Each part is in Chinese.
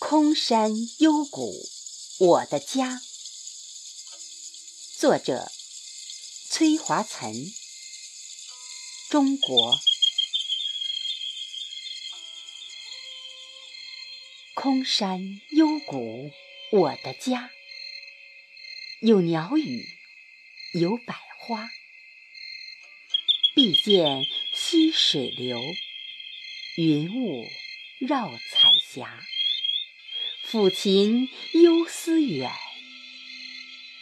空山幽谷，我的家。作者：崔华岑。中国。空山幽谷，我的家。有鸟语，有百花。碧涧溪水流，云雾绕彩霞。抚琴幽思远，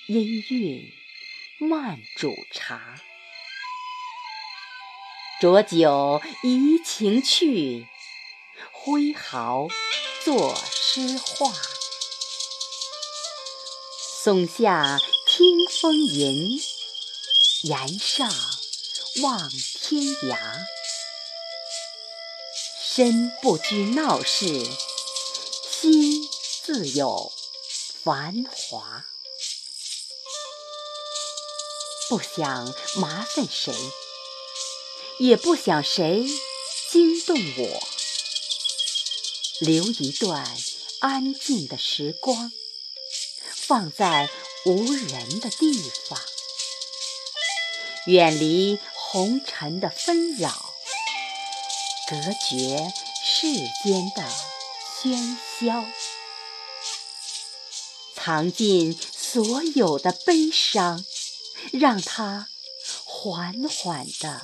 音韵慢煮茶。浊酒怡情趣，挥毫作诗画。松下听风吟，岩上望天涯。身不居闹市，心。自有繁华，不想麻烦谁，也不想谁惊动我。留一段安静的时光，放在无人的地方，远离红尘的纷扰，隔绝世间的喧嚣。藏尽所有的悲伤，让它缓缓地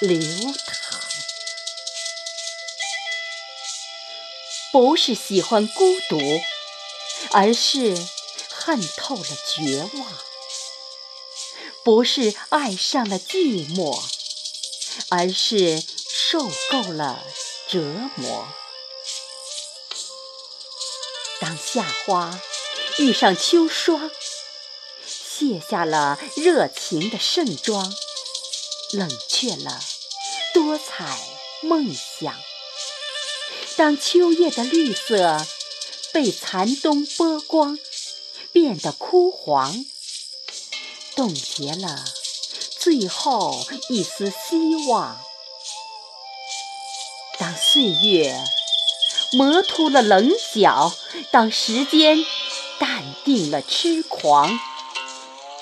流淌。不是喜欢孤独，而是恨透了绝望；不是爱上了寂寞，而是受够了折磨。当夏花。遇上秋霜，卸下了热情的盛装，冷却了多彩梦想。当秋叶的绿色被残冬剥光，变得枯黄，冻结了最后一丝希望。当岁月磨秃了棱角，当时间。淡定了痴狂，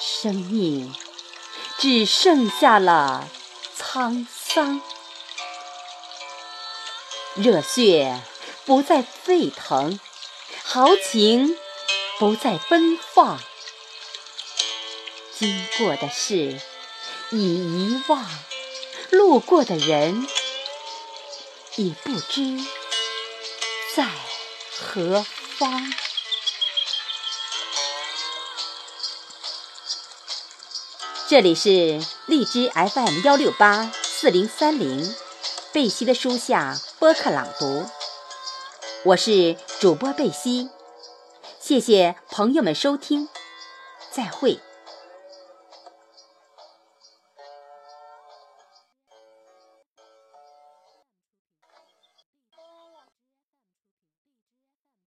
生命只剩下了沧桑。热血不再沸腾，豪情不再奔放。经过的事已遗忘，路过的人已不知在何方。这里是荔枝 FM 幺六八四零三零，贝西的书下播客朗读，我是主播贝西，谢谢朋友们收听，再会。